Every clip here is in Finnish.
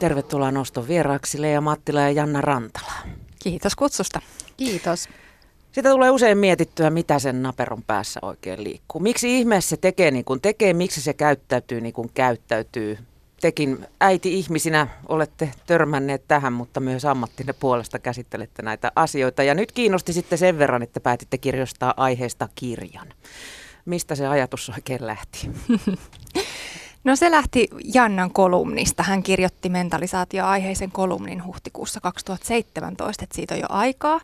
Tervetuloa noston vieraaksi Leija Mattila ja Janna Rantala. Kiitos kutsusta. Kiitos. Sitä tulee usein mietittyä, mitä sen naperon päässä oikein liikkuu. Miksi ihmeessä se tekee niin kuin tekee, miksi se käyttäytyy niin kuin käyttäytyy. Tekin äiti-ihmisinä olette törmänneet tähän, mutta myös ammattinne puolesta käsittelette näitä asioita. Ja nyt kiinnosti sitten sen verran, että päätitte kirjoittaa aiheesta kirjan. Mistä se ajatus oikein lähti? No se lähti Jannan kolumnista. Hän kirjoitti mentalisaatio-aiheisen kolumnin huhtikuussa 2017, että siitä on jo aikaa.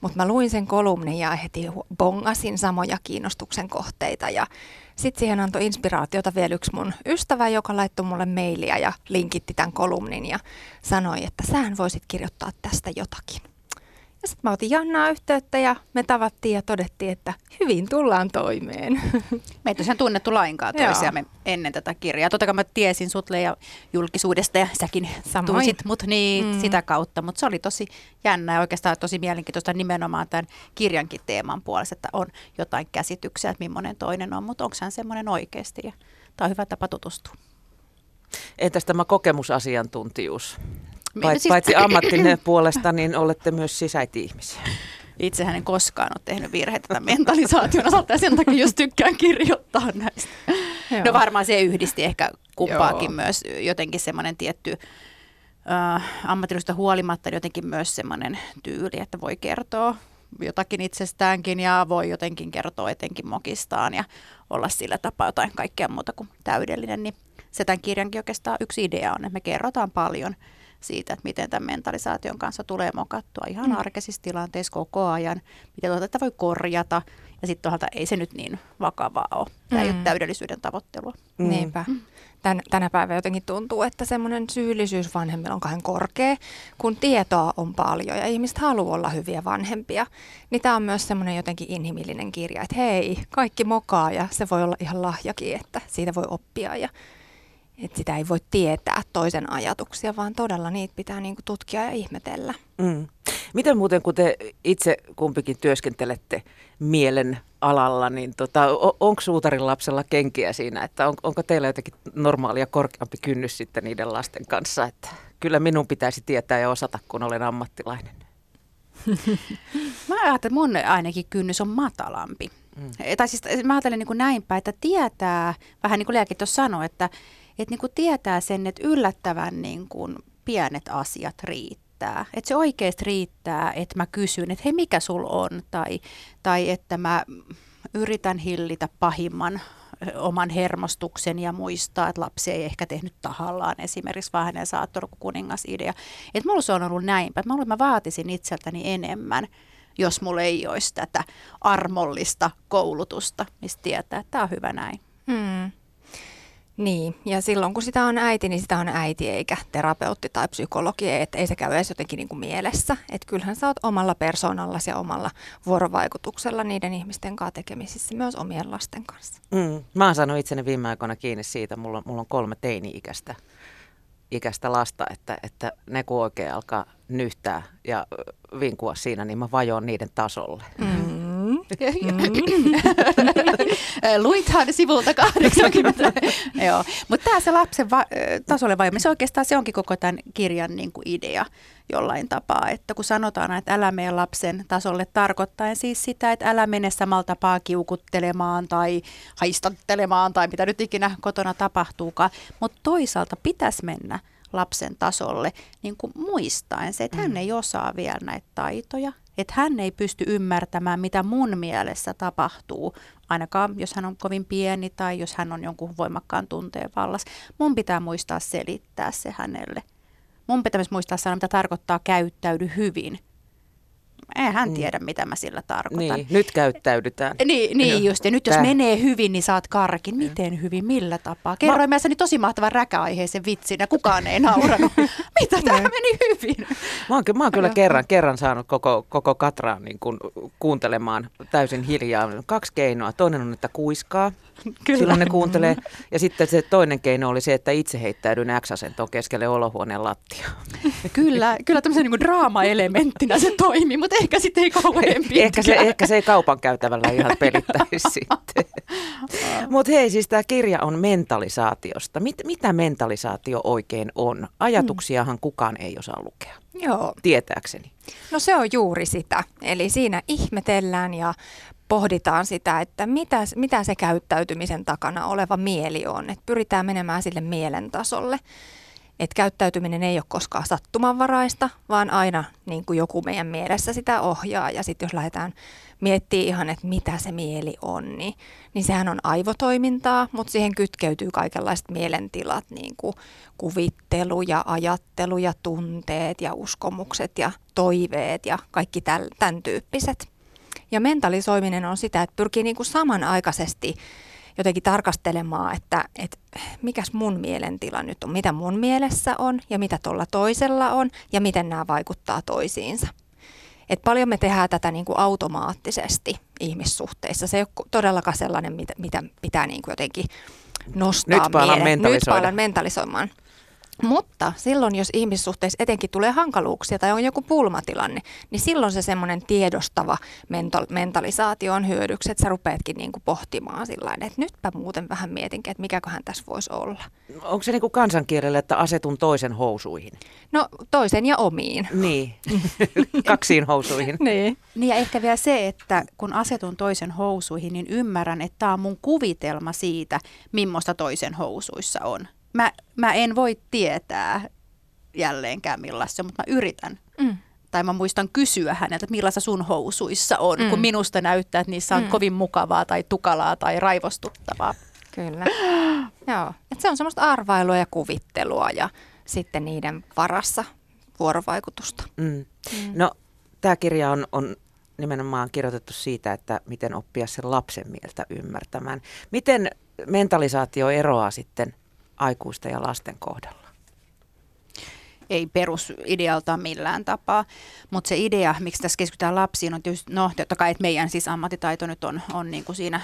Mutta mä luin sen kolumnin ja heti bongasin samoja kiinnostuksen kohteita. Ja sitten siihen antoi inspiraatiota vielä yksi mun ystävä, joka laittoi mulle mailia ja linkitti tämän kolumnin ja sanoi, että sähän voisit kirjoittaa tästä jotakin. Ja sitten mä otin Jannaa yhteyttä ja me tavattiin ja todettiin, että hyvin tullaan toimeen. Me ei tosiaan tunnettu lainkaan toisiamme ennen tätä kirjaa. Totta kai mä tiesin sutle ja julkisuudesta ja säkin Samoin. tunsit mut niin mm. sitä kautta. Mutta se oli tosi jännä ja oikeastaan tosi mielenkiintoista nimenomaan tämän kirjankin teeman puolesta, että on jotain käsityksiä, että millainen toinen on. Mutta onko hän semmoinen oikeasti? Ja tämä on hyvä tapa tutustua. Entäs tämä kokemusasiantuntijuus? Pait, siis... Paitsi ammattinen puolesta, niin olette myös sisäiti-ihmisiä. Itsehän en koskaan ole tehnyt virheitä tämän mentalisaation osalta ja sen takia just tykkään kirjoittaa näistä. Joo. No varmaan se yhdisti ehkä kumpaakin Joo. myös jotenkin semmoinen tietty äh, ammatillisesta huolimatta jotenkin myös semmoinen tyyli, että voi kertoa jotakin itsestäänkin ja voi jotenkin kertoa etenkin mokistaan ja olla sillä tapaa jotain kaikkea muuta kuin täydellinen. Niin se tämän kirjankin oikeastaan yksi idea on, että me kerrotaan paljon – siitä, että miten tämän mentalisaation kanssa tulee mokattua ihan mm. arkisissa tilanteissa koko ajan, miten tuota voi korjata. Ja sitten tuolta ei se nyt niin vakavaa ole. Tämä mm. ei ole mm. täydellisyyden tavoittelua. Mm. Niinpä. Mm. Tän, tänä päivänä jotenkin tuntuu, että semmoinen syyllisyys vanhemmilla on kahden korkea, kun tietoa on paljon ja ihmiset haluaa olla hyviä vanhempia. Niin tämä on myös semmoinen jotenkin inhimillinen kirja, että hei, kaikki mokaa ja se voi olla ihan lahjakin, että siitä voi oppia ja että sitä ei voi tietää toisen ajatuksia, vaan todella niitä pitää niinku tutkia ja ihmetellä. Mm. Miten muuten, kun te itse kumpikin työskentelette mielen alalla, niin tota, onko suutarin lapsella kenkiä siinä, että on, onko teillä jotenkin normaalia korkeampi kynnys sitten niiden lasten kanssa, että kyllä minun pitäisi tietää ja osata, kun olen ammattilainen? Mä ajattelen, että mun ainakin kynnys on matalampi. Mm. Tai siis mä ajattelen niin kuin näinpä, että tietää, vähän niin kuin Leakin tuossa sanoi, että että niin kuin tietää sen, että yllättävän niin kuin pienet asiat riittää. Että se oikeasti riittää, että mä kysyn, että hei mikä sul on, tai, tai että mä yritän hillitä pahimman oman hermostuksen ja muistaa, että lapsi ei ehkä tehnyt tahallaan esimerkiksi, vaan hänen saattanut kuningasidea. Että mulla se on ollut näinpä, että mä vaatisin itseltäni enemmän, jos mulla ei olisi tätä armollista koulutusta, mistä tietää, että tämä on hyvä näin. Hmm. Niin, ja silloin kun sitä on äiti, niin sitä on äiti eikä terapeutti tai psykologi, että ei se käy edes jotenkin niin kuin mielessä. Että kyllähän sä oot omalla persoonalla ja omalla vuorovaikutuksella niiden ihmisten kanssa tekemisissä, myös omien lasten kanssa. Mm. Mä oon saanut itseni viime aikoina kiinni siitä, mulla, mulla on kolme teini-ikäistä ikäistä lasta, että, että ne kun oikein alkaa nyhtää ja vinkua siinä, niin mä vajoon niiden tasolle. Mm. Mm. Luithan sivulta 80. Joo. Mutta tämä se lapsen va- tasolle se oikeastaan se onkin koko tämän kirjan niin kuin idea jollain tapaa. Että kun sanotaan, että älä mene lapsen tasolle tarkoittaen siis sitä, että älä mene samalla tapaa kiukuttelemaan tai haistattelemaan tai mitä nyt ikinä kotona tapahtuukaan. Mutta toisaalta pitäisi mennä lapsen tasolle niin kuin muistaen se, että hän mm. ei osaa vielä näitä taitoja, että hän ei pysty ymmärtämään, mitä mun mielessä tapahtuu, ainakaan jos hän on kovin pieni tai jos hän on jonkun voimakkaan tunteen vallas. Mun pitää muistaa selittää se hänelle. Mun pitää myös muistaa sanoa, mitä tarkoittaa käyttäydy hyvin ei hän mm. tiedä, mitä mä sillä tarkoitan. Niin, nyt käyttäydytään. Niin, niin just. Ja nyt jos Tää. menee hyvin, niin saat karkin. Miten hyvin, millä tapaa? Kerroin mä... tosi mahtavan räkäaiheisen vitsin ja kukaan ei nauranut. mitä, tämä meni hyvin. Mä oon, mä oon kyllä kerran, kerran saanut koko, koko Katraan niin kun, kuuntelemaan täysin hiljaa. Kaksi keinoa. Toinen on, että kuiskaa. Kyllä. Silloin ne kuuntelee. Ja sitten se toinen keino oli se, että itse heittäydyn X-asentoon keskelle olohuoneen lattia. Kyllä, kyllä tämmöisen niin draama-elementtinä se toimii, mutta ehkä sitten ei kauhean pitkään. Ehkä se, ehkä se ei kaupan käytävällä ihan pelittäisi sitten. Mutta hei, siis tämä kirja on mentalisaatiosta. Mit, mitä mentalisaatio oikein on? Ajatuksiahan kukaan ei osaa lukea. Joo. Tietääkseni. No se on juuri sitä. Eli siinä ihmetellään ja pohditaan sitä, että mitä, mitä se käyttäytymisen takana oleva mieli on. Et pyritään menemään sille mielen tasolle. Et käyttäytyminen ei ole koskaan sattumanvaraista, vaan aina niin kuin joku meidän mielessä sitä ohjaa. Ja sitten jos lähdetään miettimään ihan, että mitä se mieli on, niin, niin sehän on aivotoimintaa, mutta siihen kytkeytyy kaikenlaiset mielentilat, niin kuin kuvittelu ja ajattelu ja tunteet ja uskomukset ja toiveet ja kaikki tämän tyyppiset. Ja mentalisoiminen on sitä, että pyrkii niin kuin samanaikaisesti jotenkin tarkastelemaan, että, että mikäs mun mielentila nyt on, mitä mun mielessä on ja mitä tuolla toisella on ja miten nämä vaikuttaa toisiinsa. Et paljon me tehdään tätä niin kuin automaattisesti ihmissuhteissa. Se ei ole todellakaan sellainen, mitä, mitä pitää niin kuin jotenkin nostaa Nyt palaan Nyt palaan mentalisoimaan. Mutta silloin, jos ihmissuhteissa etenkin tulee hankaluuksia tai on joku pulmatilanne, niin silloin se semmoinen tiedostava mental- mentalisaatio on hyödyksi, että sä rupeatkin niinku pohtimaan sillä että nytpä muuten vähän mietinkin, että mikäköhän tässä voisi olla. Onko se niinku kansankielellä, että asetun toisen housuihin? No toisen ja omiin. Niin, kaksiin housuihin. niin. niin ja ehkä vielä se, että kun asetun toisen housuihin, niin ymmärrän, että tämä on mun kuvitelma siitä, millaista toisen housuissa on mä, mä en voi tietää jälleenkään millaista mutta mä yritän. Mm. Tai mä muistan kysyä häneltä, että millaista sun housuissa on, mm. kun minusta näyttää, että niissä on mm. kovin mukavaa tai tukalaa tai raivostuttavaa. Kyllä. Joo. Et se on semmoista arvailua ja kuvittelua ja sitten niiden varassa vuorovaikutusta. Mm. Mm. No, tämä kirja on, on nimenomaan kirjoitettu siitä, että miten oppia sen lapsen mieltä ymmärtämään. Miten mentalisaatio eroaa sitten aikuisten ja lasten kohdalla? Ei perusidealta millään tapaa, mutta se idea, miksi tässä keskitytään lapsiin, on tietysti, no totta kai, että meidän siis ammattitaito nyt on, on niin kuin siinä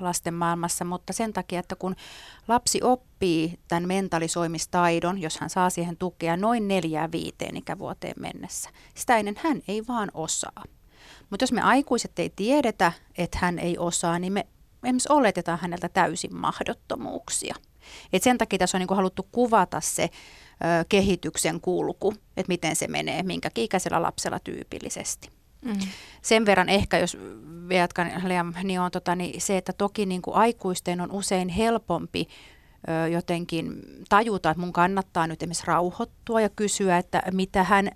lasten maailmassa, mutta sen takia, että kun lapsi oppii tämän mentalisoimistaidon, jos hän saa siihen tukea noin neljään viiteen ikävuoteen mennessä, sitä ennen hän ei vaan osaa. Mutta jos me aikuiset ei tiedetä, että hän ei osaa, niin me esimerkiksi oletetaan häneltä täysin mahdottomuuksia. Et sen takia tässä on niin haluttu kuvata se ö, kehityksen kulku, että miten se menee, minkä ikäisellä lapsella tyypillisesti. Mm. Sen verran ehkä, jos jatkan, niin on tota, niin se, että toki niin kuin aikuisten on usein helpompi ö, jotenkin tajuta, että mun kannattaa nyt esimerkiksi rauhoittua ja kysyä, että mitä hän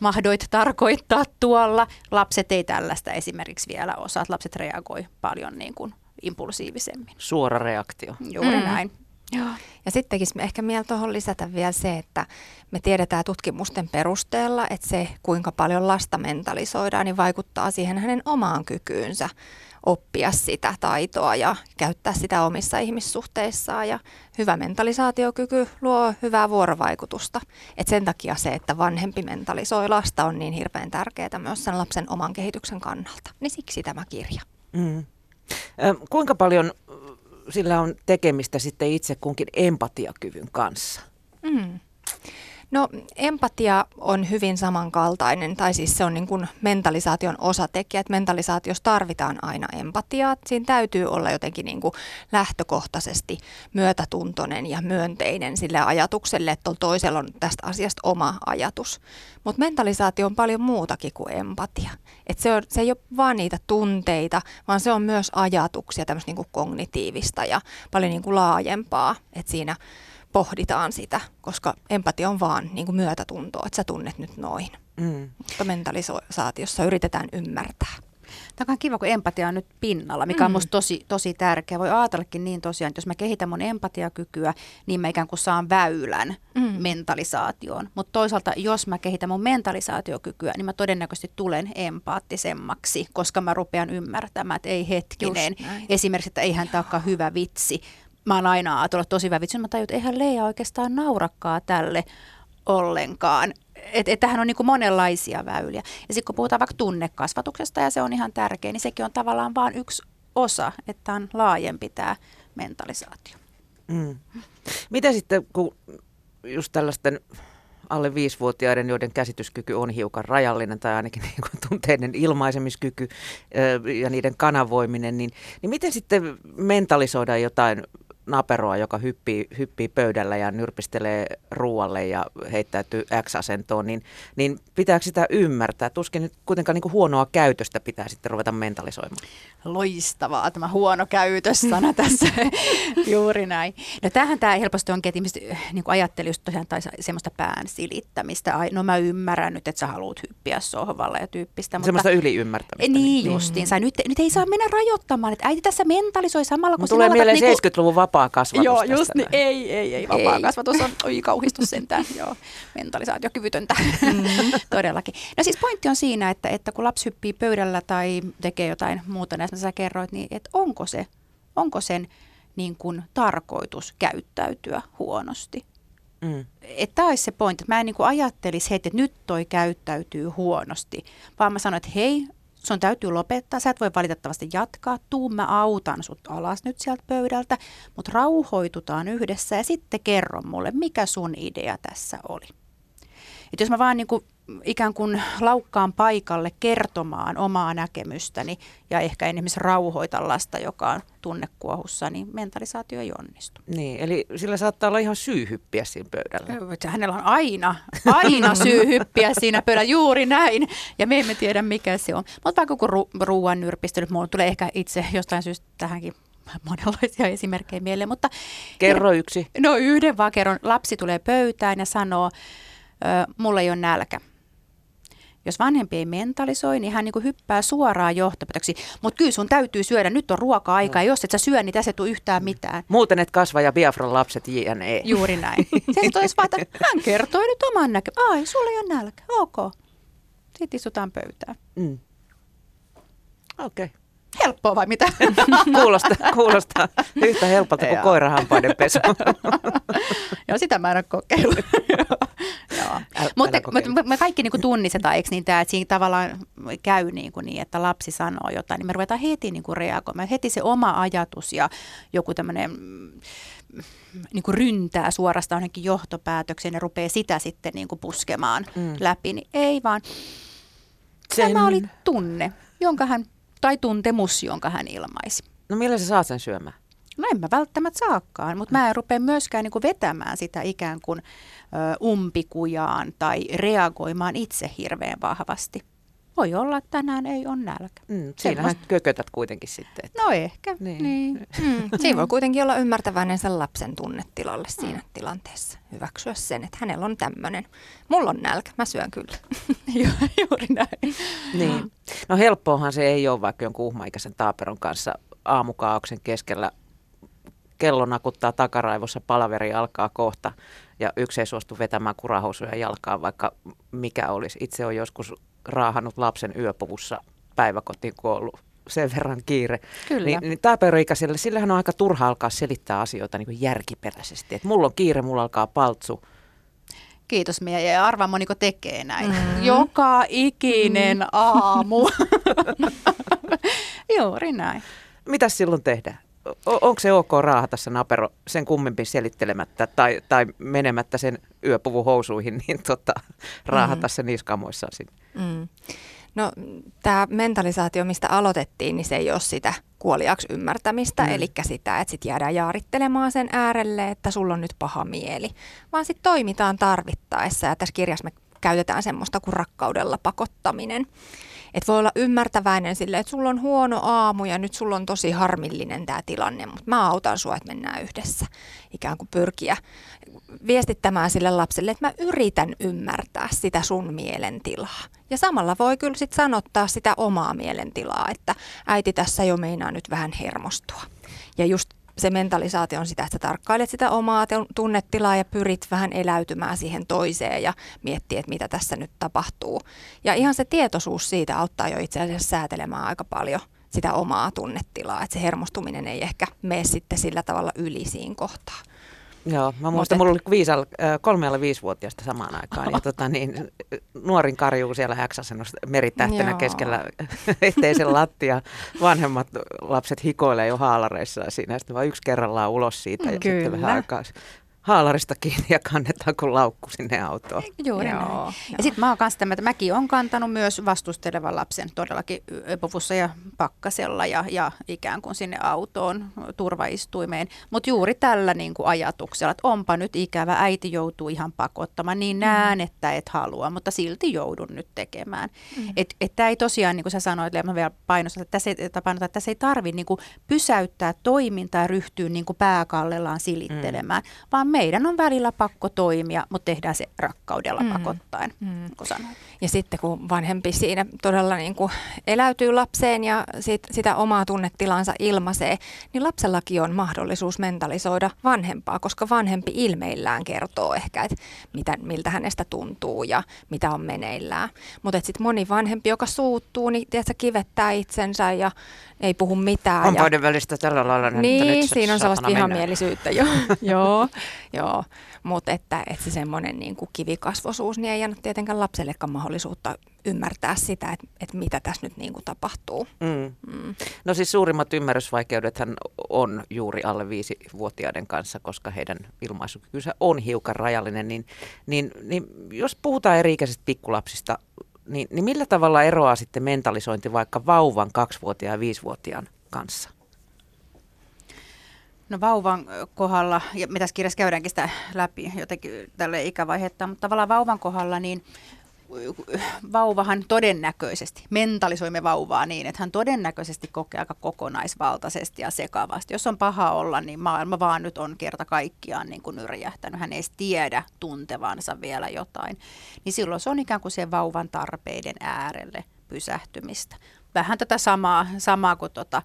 mahdoit tarkoittaa tuolla. Lapset ei tällaista esimerkiksi vielä osaa. Lapset reagoi paljon niin kuin impulsiivisemmin. Suora reaktio. Juuri mm. näin. Joo. Ja sitten tekisi ehkä mieltä tuohon lisätä vielä se, että me tiedetään tutkimusten perusteella, että se kuinka paljon lasta mentalisoidaan, niin vaikuttaa siihen hänen omaan kykyynsä oppia sitä taitoa ja käyttää sitä omissa ihmissuhteissaan. Ja hyvä mentalisaatiokyky luo hyvää vuorovaikutusta. Et sen takia se, että vanhempi mentalisoi lasta on niin hirveän tärkeää myös sen lapsen oman kehityksen kannalta. Niin siksi tämä kirja. Mm. Kuinka paljon sillä on tekemistä sitten itse kunkin empatiakyvyn kanssa? Mm. No empatia on hyvin samankaltainen, tai siis se on niin kuin mentalisaation osatekijä, että mentalisaatiossa tarvitaan aina empatiaa. Siinä täytyy olla jotenkin niin kuin lähtökohtaisesti myötätuntoinen ja myönteinen sille ajatukselle, että toisella on tästä asiasta oma ajatus. Mutta mentalisaatio on paljon muutakin kuin empatia. Et se, on, se ei ole vaan niitä tunteita, vaan se on myös ajatuksia, tämmöistä niin kuin kognitiivista ja paljon niin kuin laajempaa. että siinä pohditaan sitä, koska empatia on vaan niin kuin myötätuntoa, että sä tunnet nyt noin. Mm. Mutta mentalisaatiossa yritetään ymmärtää. Tämä on kiva, kun empatia on nyt pinnalla, mikä on mm. minusta tosi, tosi tärkeä. Voi ajatellakin niin tosiaan, että jos mä kehitän mun empatiakykyä, niin mä ikään kuin saan väylän mm. mentalisaatioon. Mutta toisaalta, jos mä kehitän mun mentalisaatiokykyä, niin mä todennäköisesti tulen empaattisemmaksi, koska mä rupean ymmärtämään, että ei hetkinen. Esimerkiksi, että eihän tämä olekaan hyvä vitsi, mä oon aina ajatellut tosi vitsi, mä tajun, että eihän Leija oikeastaan naurakkaa tälle ollenkaan. Että et tähän on niin monenlaisia väyliä. Ja sitten kun puhutaan vaikka tunnekasvatuksesta, ja se on ihan tärkeä, niin sekin on tavallaan vain yksi osa, että on laajempi tämä mentalisaatio. Mm. Mitä sitten, kun just tällaisten alle viisivuotiaiden, joiden käsityskyky on hiukan rajallinen tai ainakin niin kuin tunteiden ilmaisemiskyky ja niiden kanavoiminen, niin, niin miten sitten mentalisoida jotain naperoa, joka hyppii, hyppii pöydällä ja nyrpistelee ruoalle ja heittäytyy X-asentoon, niin, niin pitääkö sitä ymmärtää? Tuskin nyt kuitenkaan niin kuin huonoa käytöstä pitää sitten ruveta mentalisoimaan. Loistavaa tämä huono käytössana tässä. Juuri näin. No tämähän tämä helposti on, että ihmiset niin ajatteli just tosiaan tai semmoista pään silittämistä. Ai, no mä ymmärrän nyt, että sä haluat hyppiä sohvalla ja tyyppistä. Mutta, semmoista yliymmärtämistä. Niin, niin. justiinsa. Nyt, nyt ei saa mennä rajoittamaan, että äiti tässä mentalisoi samalla, kun Tulee mieleen niin 70-luvun vapaa kasvatus Joo, just niin. Ei, ei, ei. Vapaa ei. kasvatus on oi, kauhistus sentään. Joo, mentalisaatiokyvytöntä. Mm. Todellakin. No siis pointti on siinä, että, että kun lapsi hyppii pöydällä tai tekee jotain muuta, näistä sä kerroit, niin että onko se, onko sen niin kuin tarkoitus käyttäytyä huonosti. Mm. Että tämä olisi se pointti, että mä en niin ajattelisi heti, että nyt toi käyttäytyy huonosti, vaan mä sanon, että hei, sun täytyy lopettaa, sä et voi valitettavasti jatkaa, tuu mä autan sut alas nyt sieltä pöydältä, mutta rauhoitutaan yhdessä ja sitten kerro mulle, mikä sun idea tässä oli. Et jos mä vaan niin kuin ikään kuin laukkaan paikalle kertomaan omaa näkemystäni ja ehkä esimerkiksi rauhoita lasta, joka on tunnekuohussa, niin mentalisaatio ei onnistu. Niin, eli sillä saattaa olla ihan syy hyppiä siinä pöydällä. Hänellä on aina, aina syy hyppiä siinä pöydällä, juuri näin. Ja me emme tiedä, mikä se on. Mutta vaikka kun ru- ruoan nyrpistelyt, mulla tulee ehkä itse jostain syystä tähänkin monenlaisia esimerkkejä mieleen. Mutta Kerro yksi. No yhden vaan kerron. Lapsi tulee pöytään ja sanoo, mulla ei ole nälkä. Jos vanhempi ei mentalisoi, niin hän niin kuin hyppää suoraan johtopäätöksi. Mutta kyllä sun täytyy syödä, nyt on ruoka-aika, ja jos et sä syö, niin tässä ei tule yhtään mitään. Muuten et kasva ja Biafran lapset jne. Juuri näin. Se olisi vaan, että hän kertoi nyt oman näkemään. Ai, sulla ei ole nälkä. Ok. Sitten istutaan pöytään. Mm. Okei. Okay. Helppoa vai mitä? kuulostaa, kuulostaa yhtä helpolta kuin koirahampaiden pesu. Joo, sitä mä en ole kokeillut. Mutta me, me kaikki niin kuin tunnistetaan, eikö niin tämä, että siinä tavallaan käy niin, kuin niin, että lapsi sanoo jotain, niin me ruvetaan heti niin kuin reagoimaan. Heti se oma ajatus ja joku tämmöinen niin kuin ryntää suorastaan johonkin johtopäätökseen ja rupeaa sitä sitten niin kuin puskemaan mm. läpi, niin ei vaan. Sen... Tämä oli tunne, jonka hän, tai tuntemus, jonka hän ilmaisi. No millä sä saat sen syömään? No en mä välttämättä saakkaan, mutta mä en rupea myöskään niin kuin vetämään sitä ikään kuin umpikujaan tai reagoimaan itse hirveän vahvasti. Voi olla, että tänään ei ole nälkä. Mm, siinähän kökötät kuitenkin sitten. Että... No ehkä, niin. niin. Mm, siinä voi kuitenkin olla ymmärtäväinen sen lapsen tunnetilalle siinä mm. tilanteessa. Hyväksyä sen, että hänellä on tämmöinen. Mulla on nälkä, mä syön kyllä. Juuri näin. Niin. No helppoahan se ei ole vaikka jonkun uhmaikäisen taaperon kanssa aamukaauksen keskellä kello nakuttaa takaraivossa, palaveri alkaa kohta ja yksi ei suostu vetämään kurahousuja jalkaan, vaikka mikä olisi. Itse on joskus raahannut lapsen yöpuvussa päiväkotiin, kun on ollut sen verran kiire. Kyllä. Niin, niin taaperoikäiselle, sillähän on aika turha alkaa selittää asioita niin kuin järkiperäisesti. Et mulla on kiire, mulla alkaa paltsu. Kiitos Mia. Ja arvaa moniko tekee näin. Mm. Joka ikinen mm. aamu. Juuri näin. Mitäs silloin tehdään? Onko se ok raahata se napero sen kummempi selittelemättä tai, tai menemättä sen yöpuvun housuihin, niin tota, raahata mm. se niskamoissaan sinne? Mm. No tämä mentalisaatio, mistä aloitettiin, niin se ei ole sitä kuoliaksi ymmärtämistä, mm. eli sitä, että sitten jäädään jaarittelemaan sen äärelle, että sulla on nyt paha mieli, vaan sitten toimitaan tarvittaessa ja tässä kirjassa me käytetään semmoista kuin rakkaudella pakottaminen. Että voi olla ymmärtäväinen sille, että sulla on huono aamu ja nyt sulla on tosi harmillinen tämä tilanne, mutta mä autan sua, että mennään yhdessä. Ikään kuin pyrkiä viestittämään sille lapselle, että mä yritän ymmärtää sitä sun mielentilaa. Ja samalla voi kyllä sitten sanottaa sitä omaa mielentilaa, että äiti tässä jo meinaa nyt vähän hermostua. Ja just se mentalisaatio on sitä, että tarkkailet sitä omaa tunnetilaa ja pyrit vähän eläytymään siihen toiseen ja miettiä, että mitä tässä nyt tapahtuu. Ja ihan se tietoisuus siitä auttaa jo itse asiassa säätelemään aika paljon sitä omaa tunnetilaa, että se hermostuminen ei ehkä mene sitten sillä tavalla yli siinä kohtaa. Joo, mä muistan, mulla oli viisal, kolme alle viisivuotiaasta samaan aikaan. Ja tota, niin, nuorin karjuu siellä häksäsennossa meritähtenä Joo. keskellä eteisen lattia. Vanhemmat lapset hikoilee jo haalareissa siinä. Sitten vaan yksi kerrallaan ulos siitä ja Kyllä. sitten vähän aikaa haalarista kiinni ja kannetaan kuin laukku sinne autoon. Juuri Joo. näin. Ja sitten mä oon kanssa tämä, että mäkin on kantanut myös vastustelevan lapsen todellakin öpovussa ja pakkasella ja, ja ikään kuin sinne autoon turvaistuimeen. Mutta juuri tällä niin kuin ajatuksella, että onpa nyt ikävä, äiti joutuu ihan pakottamaan, niin mm. näen, että et halua, mutta silti joudun nyt tekemään. Mm. Että et tämä ei tosiaan, niin kuin sä sanoit, mä vielä painostan, että tässä ei, painotan, että tässä ei tarvitse niin pysäyttää toimintaa ja ryhtyä niin kuin pääkallellaan silittelemään, mm. vaan meidän on välillä pakko toimia, mutta tehdään se rakkaudella mm. pakottaen, mm. kun sanoit. Ja sitten kun vanhempi siinä todella niin kuin eläytyy lapseen ja sit, sitä omaa tunnetilansa ilmaisee, niin lapsellakin on mahdollisuus mentalisoida vanhempaa, koska vanhempi ilmeillään kertoo ehkä, että mitä, miltä hänestä tuntuu ja mitä on meneillään. Mutta sitten moni vanhempi, joka suuttuu, niin tiedätkö, kivettää itsensä ja ei puhu mitään. Hampaiden ja... välistä tällä lailla. Niin, nyt siinä on sellaista vihamielisyyttä jo. joo, joo. mutta että, että se semmoinen niin kuin kivikasvosuus, niin ei anna tietenkään lapsellekaan mahdollisuutta ymmärtää sitä, että, että mitä tässä nyt niin kuin tapahtuu. Mm. Mm. No siis suurimmat ymmärrysvaikeudethan on juuri alle viisivuotiaiden kanssa, koska heidän ilmaisukykynsä on hiukan rajallinen. Niin, niin, niin jos puhutaan eri-ikäisistä pikkulapsista, niin, niin millä tavalla eroaa sitten mentalisointi vaikka vauvan kaksivuotiaan ja viisivuotiaan kanssa? No vauvan kohdalla, ja me tässä kirjassa käydäänkin sitä läpi jotenkin tälle ikävaihetta, mutta tavallaan vauvan kohdalla niin vauvahan todennäköisesti, mentalisoimme vauvaa niin, että hän todennäköisesti kokee aika kokonaisvaltaisesti ja sekavasti. Jos on paha olla, niin maailma vaan nyt on kerta kaikkiaan niin kuin yrjähtänyt. Hän ei tiedä tuntevansa vielä jotain. Niin silloin se on ikään kuin se vauvan tarpeiden äärelle pysähtymistä. Vähän tätä samaa, samaa kuin tota,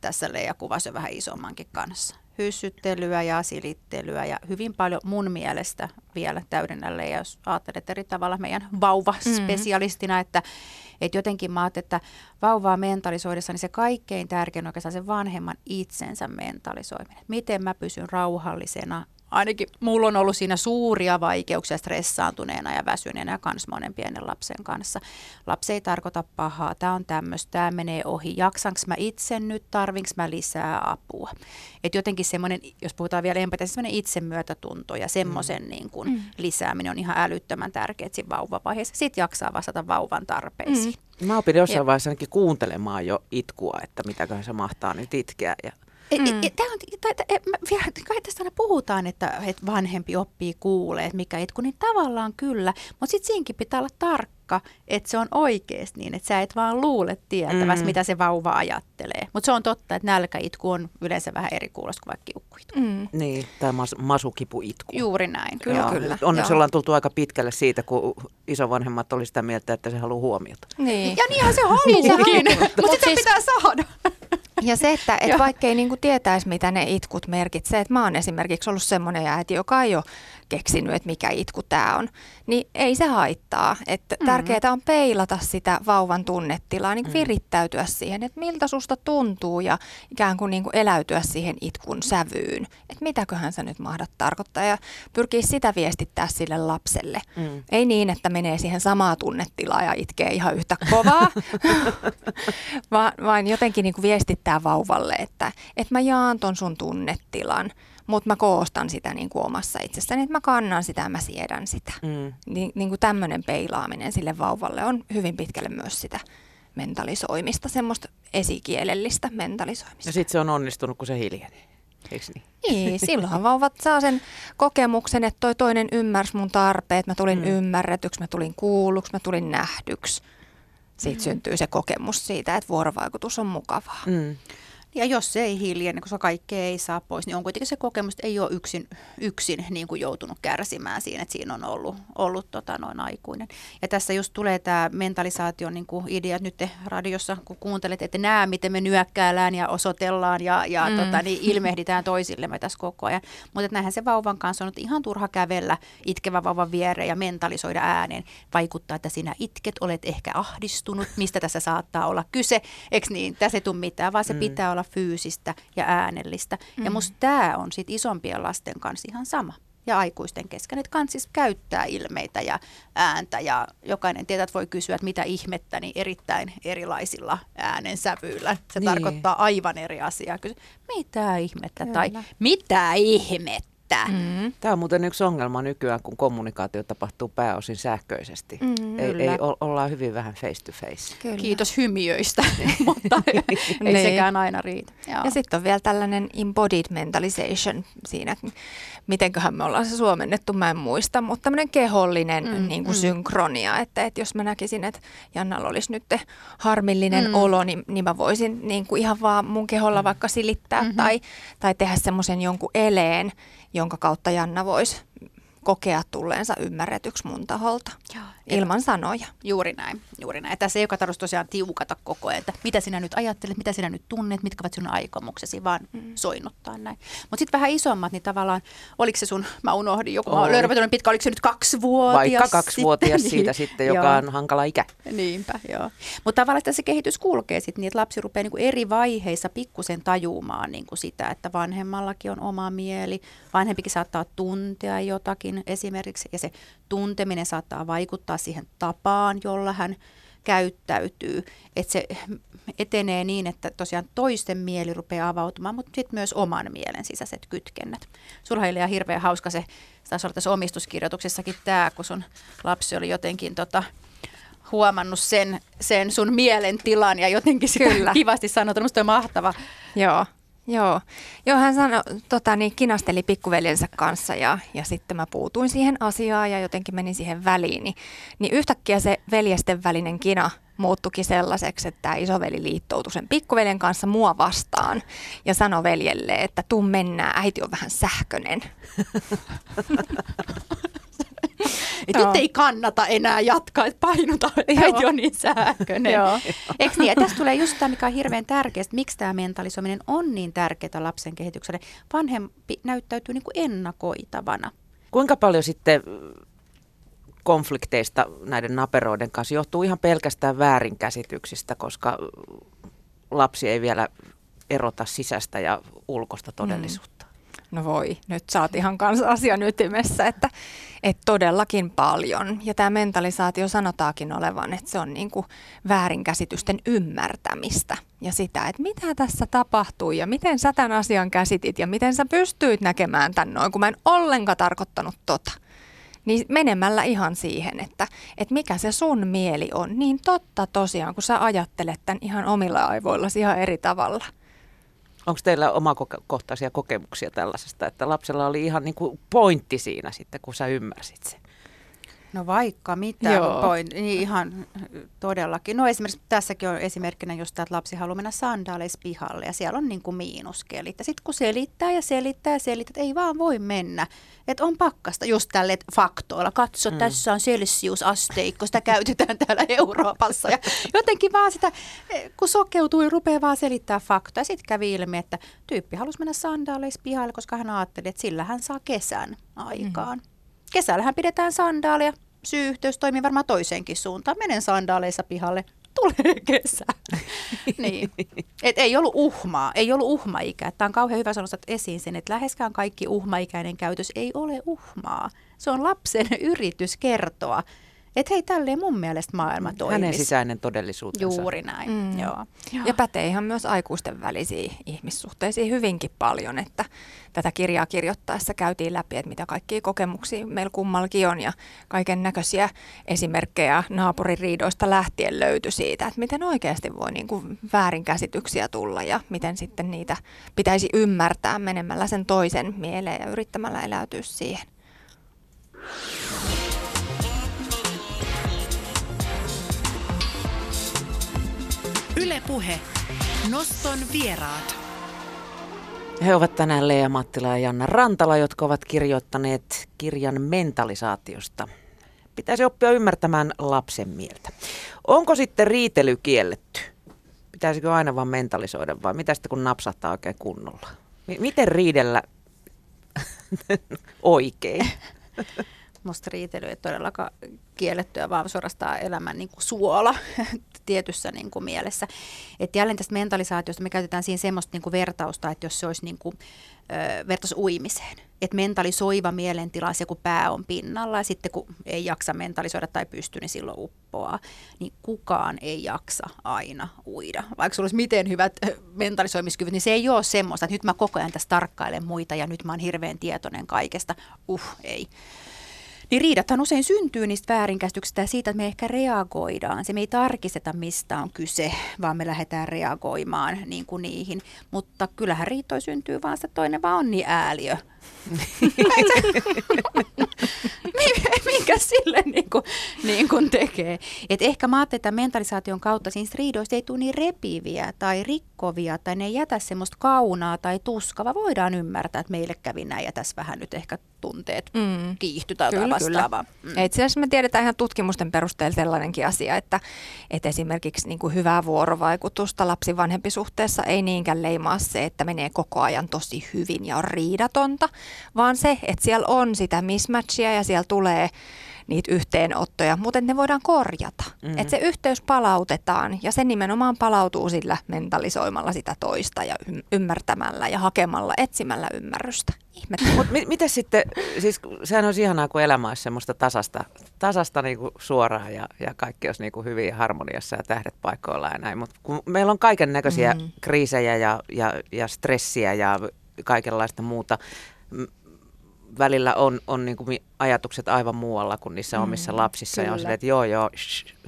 tässä Leija kuvasi vähän isommankin kanssa hyssyttelyä ja silittelyä ja hyvin paljon mun mielestä vielä täydennälle, jos ajattelet eri tavalla meidän vauvaspesialistina, mm-hmm. että, että jotenkin mä ajattelin, että vauvaa mentalisoidessa, niin se kaikkein tärkein on oikeastaan se vanhemman itsensä mentalisoiminen. Miten mä pysyn rauhallisena, ainakin mulla on ollut siinä suuria vaikeuksia stressaantuneena ja väsyneenä ja kans monen pienen lapsen kanssa. Lapsi ei tarkoita pahaa, tämä on tämmöistä, tämä menee ohi. Jaksanko mä itse nyt, tarvinko mä lisää apua? Et jotenkin semmoinen, jos puhutaan vielä empatiasta, semmoinen itsemyötätunto ja semmoisen mm. niin kuin mm. lisääminen on ihan älyttömän tärkeää siinä vauvavaiheessa. Sitten jaksaa vastata vauvan tarpeisiin. Mm. Mä opin jossain vaiheessa ainakin kuuntelemaan jo itkua, että mitäköhän se mahtaa nyt itkeä. Ja Mm. Tämä on, kai tästä aina puhutaan, että, että vanhempi oppii kuulee, että mikä itku, niin tavallaan kyllä, mutta sitten siinkin pitää olla tarkka, että se on oikeasti niin, että sä et vaan luule tietävässä, mm. mitä se vauva ajattelee. Mutta se on totta, että nälkäitku on yleensä vähän eri kuulosta kuin vaikka kiukkuitku. Mm. Niin, tämä mas, masukipuitku. Juuri näin. Kyllä, Joo. kyllä. Onneksi Joo. ollaan tultu aika pitkälle siitä, kun isovanhemmat oli sitä mieltä, että se haluaa huomiota. Niin. Ja niinhän se haluukin, niin mutta sitä siis... pitää saada. Ja se, että et vaikka ei niinku tietäisi, mitä ne itkut merkitsee, että mä oon esimerkiksi ollut semmoinen äiti, joka ei ole keksinyt, että mikä itku tämä on, niin ei se haittaa. Että mm-hmm. Tärkeää on peilata sitä vauvan tunnetilaa, niin virittäytyä siihen, että miltä susta tuntuu ja ikään kuin, niin kuin eläytyä siihen itkun sävyyn. Että mitäköhän sä nyt mahdat tarkoittaa ja pyrkii sitä viestittää sille lapselle. Mm. Ei niin, että menee siihen samaa tunnetilaa ja itkee ihan yhtä kovaa, vaan, vaan jotenkin niin kuin viestittää vauvalle, että, että mä jaan ton sun tunnetilan mutta mä koostan sitä niin kuin omassa itsessäni, että mä kannan sitä ja mä siedän sitä. Mm. Ni, niin kuin tämmöinen peilaaminen sille vauvalle on hyvin pitkälle myös sitä mentalisoimista, semmoista esikielellistä mentalisoimista. Ja sitten se on onnistunut, kun se hiljenee. Eikö niin? Niin, silloinhan vauvat saa sen kokemuksen, että toi toinen ymmärsi mun tarpeet, mä tulin mm. ymmärretyksi, mä tulin kuulluksi, mä tulin nähdyksi. Siitä mm. syntyy se kokemus siitä, että vuorovaikutus on mukavaa. Mm. Ja jos se ei hiljene, koska kaikkea ei saa pois, niin on kuitenkin se kokemus, että ei ole yksin, yksin niin kuin joutunut kärsimään siinä, että siinä on ollut, ollut tota, noin aikuinen. Ja tässä just tulee tämä mentalisaation niin kuin idea, että nyt te radiossa, kun kuuntelet, että näe, miten me nyökkäillään ja osoitellaan ja, ja mm. tota, niin ilmehditään toisillemme tässä koko ajan. Mutta näinhän se vauvan kanssa on että ihan turha kävellä itkevä vauvan viereen ja mentalisoida ääneen. Vaikuttaa, että sinä itket, olet ehkä ahdistunut, mistä tässä saattaa olla kyse. Eikö niin? Tässä ei tule mitään, vaan se mm. pitää olla olla fyysistä ja äänellistä. Mm. Ja musta tämä on sitten isompien lasten kanssa ihan sama ja aikuisten kesken, että kansis käyttää ilmeitä ja ääntä ja jokainen tietää, että voi kysyä, että mitä ihmettä, niin erittäin erilaisilla äänensävyillä. Se niin. tarkoittaa aivan eri asiaa. Kysy, mitä ihmettä Kyllä. tai mitä ihmettä? Mitä. Mm. Tämä on muuten yksi ongelma nykyään, kun kommunikaatio tapahtuu pääosin sähköisesti. Mm, ei, kyllä. ei, o- ollaan hyvin vähän face to face. Kyllä. Kiitos hymiöistä, mutta ei Niin. sekään aina riitä. Joo. Ja sitten on vielä tällainen embodied mentalization siinä, mitenköhän me ollaan se suomennettu, mä en muista, mutta tämmöinen kehollinen Mm, mm, niin kuin mm. mm. synkronia, että, että jos mä näkisin, että Jannalla olisi nyt harmillinen Mm. mm. olo, niin, niin mä voisin niin kuin ihan vaan mun keholla vaikka silittää Mhm. mm-hmm. tai, tai tehdä semmoisen jonkun eleen, jonka kautta Janna voisi kokea tulleensa ymmärretyksi mun taholta Joo. Ilman sanoja. Juuri näin, juuri näin. Tässä ei joka tarvitse tosiaan tiukata koko ajan, että mitä sinä nyt ajattelet, mitä sinä nyt tunnet, mitkä ovat sinun aikomuksesi, vaan mm. soinnuttaa näin. Mutta sitten vähän isommat, niin tavallaan, oliko se sun, mä unohdin, joku, mä Oli. oon lörpätynyt pitkä, oliko se nyt kaksivuotias? Vaikka kaksivuotias sitten? siitä sitten, joka Joo. on hankala ikä. Niinpä, joo. Mutta tavallaan sitä se kehitys kulkee sitten niin, että lapsi rupeaa niin kuin eri vaiheissa pikkusen tajumaan niin kuin sitä, että vanhemmallakin on oma mieli. Vanhempikin saattaa tuntea jotakin esimerkiksi, ja se tunteminen saattaa vaikuttaa siihen tapaan, jolla hän käyttäytyy. Että se etenee niin, että tosiaan toisten mieli rupeaa avautumaan, mutta sitten myös oman mielen sisäiset kytkennät. Oli ihan hirveän hauska se, taisi olla tässä omistuskirjoituksessakin tämä, kun sun lapsi oli jotenkin tota, huomannut sen, sen sun mielentilan ja jotenkin sitä Kyllä. kivasti sanottu. Musta on mahtava. Joo. Joo. Joo, hän sanoi, tota, niin kinasteli pikkuveljensä kanssa ja, ja sitten mä puutuin siihen asiaan ja jotenkin menin siihen väliin. Niin, niin yhtäkkiä se veljesten välinen kina muuttukin sellaiseksi, että tämä isoveli liittoutui sen pikkuveljen kanssa mua vastaan ja sanoi veljelle, että tuu mennään, äiti on vähän sähkönen. Et nyt ei kannata enää jatkaa, että painota, että on niin sähköinen. Joo. Eikö niin? Ja tässä tulee just tämä, mikä on hirveän tärkeää, että miksi tämä mentalisoiminen on niin tärkeää lapsen kehitykselle. Vanhempi näyttäytyy niin kuin ennakoitavana. Kuinka paljon sitten mm, konflikteista näiden naperoiden kanssa johtuu ihan pelkästään väärinkäsityksistä, koska mm, lapsi ei vielä erota sisäistä ja ulkoista todellisuutta. No voi, nyt sä oot ihan kanssa asian ytimessä, että, että todellakin paljon. Ja tämä mentalisaatio sanotaakin olevan, että se on niin kuin väärinkäsitysten ymmärtämistä ja sitä, että mitä tässä tapahtuu ja miten sä tämän asian käsitit ja miten sä pystyit näkemään tämän noin, kun mä en ollenkaan tarkoittanut tota. Niin menemällä ihan siihen, että, että mikä se sun mieli on, niin totta tosiaan, kun sä ajattelet tämän ihan omilla aivoillasi ihan eri tavalla. Onko teillä omakohtaisia kokemuksia tällaisesta, että lapsella oli ihan niin kuin pointti siinä sitten, kun sä ymmärsit sen? No vaikka mitä, Joo. voin, niin ihan todellakin. No esimerkiksi tässäkin on esimerkkinä just tämä, että lapsi haluaa mennä sandaaleissa pihalle ja siellä on niin kuin miinuskelit. Ja sitten kun selittää ja selittää ja selittää, että ei vaan voi mennä. Että on pakkasta just tälle faktoilla. Katso, mm. tässä on celsiusasteikko, sitä käytetään täällä Euroopassa. Ja jotenkin vaan sitä, eh, kun sokeutuu ja rupeaa vaan selittää faktoja. Sitten kävi ilmi, että tyyppi halusi mennä sandaaleissa pihalle, koska hän ajatteli, että sillä hän saa kesän aikaan. Mm. Kesällähän pidetään sandaaleja. Syy-yhteys toimii varmaan toiseenkin suuntaan. Menen sandaaleissa pihalle, tulee kesä. niin. Et ei ollut uhmaa, ei ollut uhmaikä. Tämä on kauhean hyvä sanoa esiin sen, että läheskään kaikki uhmaikäinen käytös ei ole uhmaa. Se on lapsen yritys kertoa, että hei, tälleen mun mielestä maailma toimii. Hänen sisäinen todellisuutensa. Juuri näin, Mm. mm. joo. Ja pätee ihan myös aikuisten välisiin ihmissuhteisiin hyvinkin paljon, että tätä kirjaa kirjoittaessa käytiin läpi, että mitä kaikkia kokemuksia meillä kummallakin on ja kaiken näköisiä esimerkkejä naapuririidoista lähtien löytyi siitä, että miten oikeasti voi niin kuin väärinkäsityksiä tulla ja miten sitten niitä pitäisi ymmärtää menemällä sen toisen mieleen ja yrittämällä eläytyä siihen. Ylepuhe. Noston vieraat. He ovat tänään Lea Mattila ja Janna Rantala, jotka ovat kirjoittaneet kirjan mentalisaatiosta. Pitäisi oppia ymmärtämään lapsen mieltä. Onko sitten riitely kielletty? Pitäisikö aina vaan mentalisoida vai mitä sitten kun napsahtaa oikein kunnolla? M- miten riidellä oikein? Musta riitely ei todellakaan kiellettyä, vaan suorastaan elämän niin kuin suola tietyssä niin kuin mielessä. Et jälleen tästä mentalisaatiosta me käytetään siinä semmoista niin kuin vertausta, että jos se olisi niin kuin, ö, vertaus uimiseen. että mentalisoiva mielentila se, kun pää on pinnalla ja sitten kun ei jaksa mentalisoida tai pysty, niin silloin uppoaa. Niin kukaan ei jaksa aina uida. Vaikka sulla olisi miten hyvät mentalisoimiskyvyt, niin se ei ole semmoista, että nyt mä koko ajan tässä tarkkailen muita ja nyt mä oon hirveän tietoinen kaikesta. Uh, ei. Niin riidathan usein syntyy niistä väärinkäsityksistä ja siitä, että me ehkä reagoidaan. Se me ei tarkisteta, mistä on kyse, vaan me lähdetään reagoimaan niin kuin niihin. Mutta kyllähän riittoi syntyy vaan se toinen vaan on niin ääliö. Minkä sille niin kuin, niin kuin tekee. Et ehkä mä ajattelen, että mentalisaation kautta siinä riidoista ei tule niin repiviä tai rikkovia tai ne ei jätä semmoista kaunaa tai tuskava. Voidaan ymmärtää, että meille kävi näin ja tässä vähän nyt ehkä tunteet mm. kiihtyi tai jotain vastaavaa. Mm. Itse asiassa me tiedetään ihan tutkimusten perusteella sellainenkin asia, että, että esimerkiksi niin kuin hyvää vuorovaikutusta lapsi-vanhempi suhteessa ei niinkään leimaa se, että menee koko ajan tosi hyvin ja on riidatonta, vaan se, että siellä on sitä mismatchia ja siellä tulee niitä yhteenottoja, mutta ne voidaan korjata. Mm-hmm. Että se yhteys palautetaan ja se nimenomaan palautuu sillä mentalisoimalla sitä toista ja ymmärtämällä ja hakemalla, etsimällä ymmärrystä. Mutta mit, miten sitten, siis sehän olisi ihanaa, kun elämä olisi semmoista tasasta, tasasta niinku suoraan ja, ja kaikki olisi niinku hyvin harmoniassa ja tähdet paikoillaan ja näin. Mutta kun meillä on kaiken näköisiä mm-hmm. kriisejä ja, ja, ja stressiä ja kaikenlaista muuta, välillä on, on niin kuin ajatukset aivan muualla kuin niissä mm, omissa lapsissa. Kyllä. Ja on silleen, että joo, joo,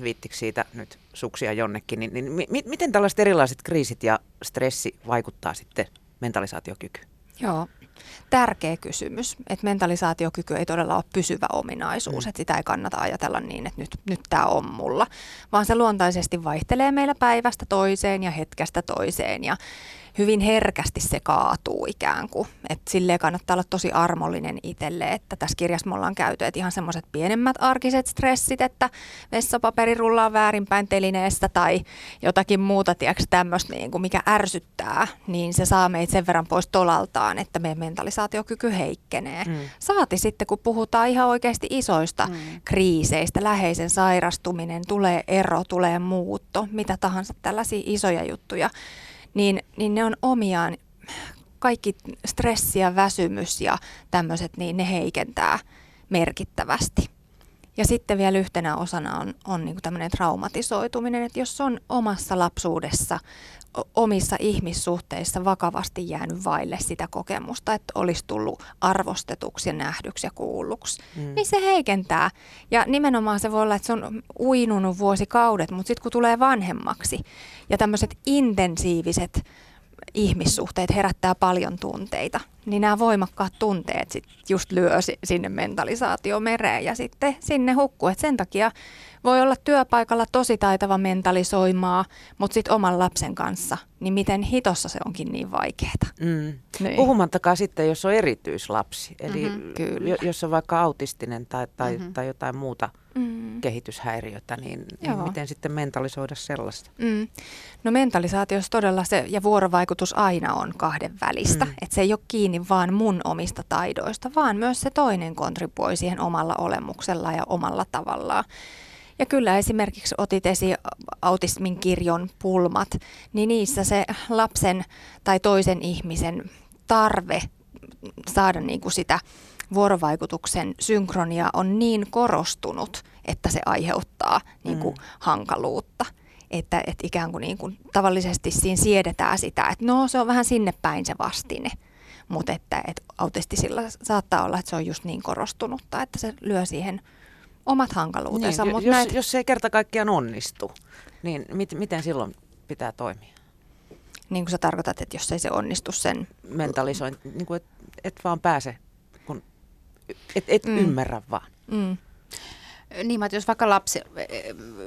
viittikö siitä nyt suksia jonnekin. Niin, niin mi, miten tällaiset erilaiset kriisit ja stressi vaikuttaa sitten mentalisaatiokykyyn? Joo, tärkeä kysymys. Että mentalisaatiokyky ei todella ole pysyvä ominaisuus. Mm. Että sitä ei kannata ajatella niin, että nyt, nyt tämä on mulla. Vaan se luontaisesti vaihtelee meillä päivästä toiseen ja hetkestä toiseen. Ja hyvin herkästi se kaatuu ikään kuin. Että silleen kannattaa olla tosi armollinen itselle, että tässä kirjassa me ollaan käyty, että ihan semmoiset pienemmät arkiset stressit, että vessapaperi rullaa väärinpäin telineestä tai jotakin muuta, tiedätkö, tämmöistä, niin kuin mikä ärsyttää, niin se saa meitä sen verran pois tolaltaan, että meidän mentalisaatiokyky heikkenee. Mm. Saati sitten, kun puhutaan ihan oikeasti isoista mm. kriiseistä, läheisen sairastuminen, tulee ero, tulee muutto, mitä tahansa tällaisia isoja juttuja, niin, niin ne on omiaan, kaikki stressi ja väsymys ja tämmöiset, niin ne heikentää merkittävästi. Ja sitten vielä yhtenä osana on, on niin tämmöinen traumatisoituminen, että jos on omassa lapsuudessa, omissa ihmissuhteissa vakavasti jäänyt vaille sitä kokemusta, että olisi tullut arvostetuksi ja nähdyksi ja kuulluksi, mm. niin se heikentää. Ja nimenomaan se voi olla, että se on uinunut vuosikaudet, mutta sitten kun tulee vanhemmaksi ja tämmöiset intensiiviset ihmissuhteet herättää paljon tunteita, niin nämä voimakkaat tunteet sit just lyö sinne mentalisaatiomereen ja sitten sinne hukkuu. Et sen takia voi olla työpaikalla tosi taitava mentalisoimaa, mutta sitten oman lapsen kanssa, niin miten hitossa se onkin niin vaikeaa. Mm. Niin. Puhumattakaan sitten, jos on erityislapsi, eli mm-hmm, kyllä. jos on vaikka autistinen tai, tai, mm-hmm. tai jotain muuta mm. kehityshäiriötä, niin, niin miten sitten mentalisoida sellaista? Mm. No mentalisaatiossa todella se, ja vuorovaikutus aina on kahden välistä, mm. että se ei ole kiinni vaan mun omista taidoista, vaan myös se toinen kontribuoi siihen omalla olemuksella ja omalla tavallaan. Ja kyllä esimerkiksi otit esiin autismin kirjon pulmat, niin niissä se lapsen tai toisen ihmisen tarve saada niin kuin sitä vuorovaikutuksen synkronia on niin korostunut, että se aiheuttaa niin kuin mm. hankaluutta. Että, että ikään kuin, niin kuin tavallisesti siinä siedetään sitä, että no se on vähän sinne päin se vastine. Mutta että, että autistisilla saattaa olla, että se on just niin korostunutta, että se lyö siihen omat hankaluutensa. Niin, mutta jos, näet... jos se ei kerta kaikkiaan onnistu, niin mit, miten silloin pitää toimia? Niin kuin sä tarkoitat, että jos ei se onnistu sen... Mentalisoin, niin kuin et, et vaan pääse, kun et, et mm. ymmärrä vaan. Mm. Niin, että jos vaikka lapsi,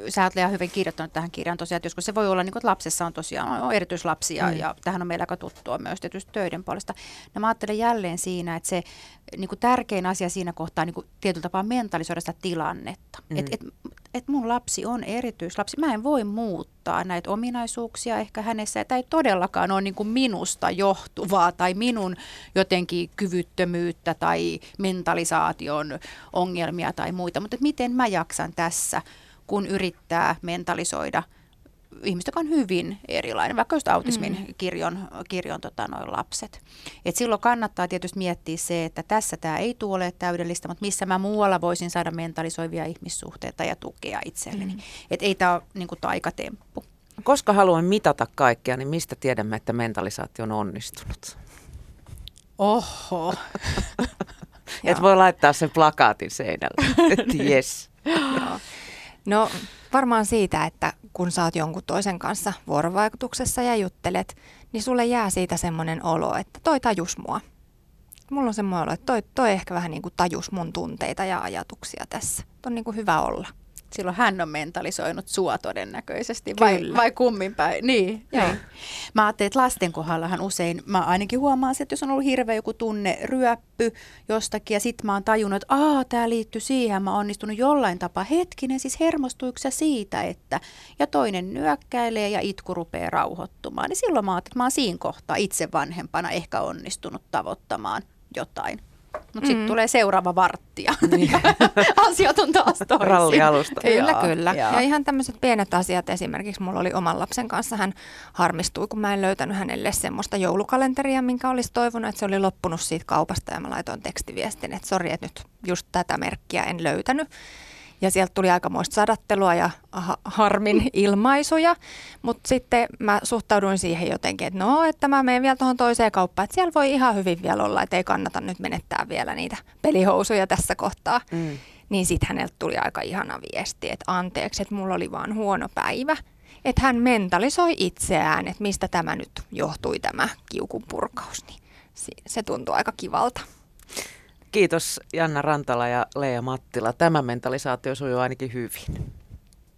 sä oot Lea hyvin kirjoittanut tähän kirjaan tosiaan, että joskus se voi olla niin kuin, että lapsessa on tosiaan on erityislapsia mm. ja tähän on meillä aika tuttua myös tietysti töiden puolesta. Ja mä ajattelen jälleen siinä, että se niin kuin tärkein asia siinä kohtaa niin kuin tietyllä tapaa mentalisoida sitä tilannetta. Mm. Että et, et mun lapsi on erityislapsi. Mä en voi muuttaa näitä ominaisuuksia ehkä hänessä. Tämä ei todellakaan ole niin kuin minusta johtuvaa tai minun jotenkin kyvyttömyyttä tai mentalisaation ongelmia tai muita. Mutta miten mä jaksan tässä, kun yrittää mentalisoida ihmistä, joka on hyvin erilainen, vaikka just autismin Mm. kirjon, kirjon tota, noin lapset. Et silloin kannattaa tietysti miettiä se, että tässä tämä ei tule ole täydellistä, mutta missä mä muualla voisin saada mentalisoivia ihmissuhteita ja tukea itselleni. Mm. Et ei tämä ole niinku taikatemppu. Koska haluamme mitata kaikkea, niin mistä tiedämme, että mentalisaatio on onnistunut? Oho. Et voi laittaa sen plakaatin seinälle, että jes. No varmaan siitä, että kun sä oot jonkun toisen kanssa vuorovaikutuksessa ja juttelet, niin sulle jää siitä semmoinen olo, että toi tajus mua. Mulla on semmoinen olo, että toi, toi ehkä vähän niin kuin tajus mun tunteita ja ajatuksia tässä. Toi on niin kuin hyvä olla. Silloin hän on mentalisoinut sua todennäköisesti, vai, Kyllä. vai kummin päin? Niin, Joo. niin. Mä ajattelin, että lasten kohdallahan usein, mä ainakin huomaan, se, että jos on ollut hirveä joku tunne ryöppy jostakin, ja sitten mä oon tajunnut, että aa, tämä liittyy siihen, mä oon onnistunut jollain tapaa. Hetkinen, siis hermostuiko sä siitä, että, ja toinen nyökkäilee ja itku rupeaa rauhoittumaan, niin silloin mä ajattelin, että mä oon siinä kohtaa itse vanhempana ehkä onnistunut tavoittamaan jotain. Mutta sitten Mm. tulee seuraava varttia. Asiat on taas toisin. Rallialusta. Kyllä, Joo, kyllä. joo. Ja ihan tämmöiset pienet asiat, esimerkiksi mulla oli oman lapsen kanssa, hän harmistui, kun mä en löytänyt hänelle semmoista joulukalenteria, minkä olisi toivonut, että se oli loppunut siitä kaupasta ja mä laitoin tekstiviestin, että sori, että nyt just tätä merkkiä en löytänyt. Ja sieltä tuli aikamoista sadattelua ja ha- harmin ilmaisuja, mutta sitten mä suhtauduin siihen jotenkin, että no, että mä menen vielä tuohon toiseen kauppaan, että siellä voi ihan hyvin vielä olla, että ei kannata nyt menettää vielä niitä pelihousuja tässä kohtaa. Mm. Niin sitten häneltä tuli aika ihana viesti, että anteeksi, että mulla oli vaan huono päivä. Että hän mentalisoi itseään, että mistä tämä nyt johtui tämä kiukun purkaus. Niin se- se tuntuu aika kivalta. Kiitos Janna Rantala ja Leija Mattila. Tämä mentalisaatio sujuu ainakin hyvin.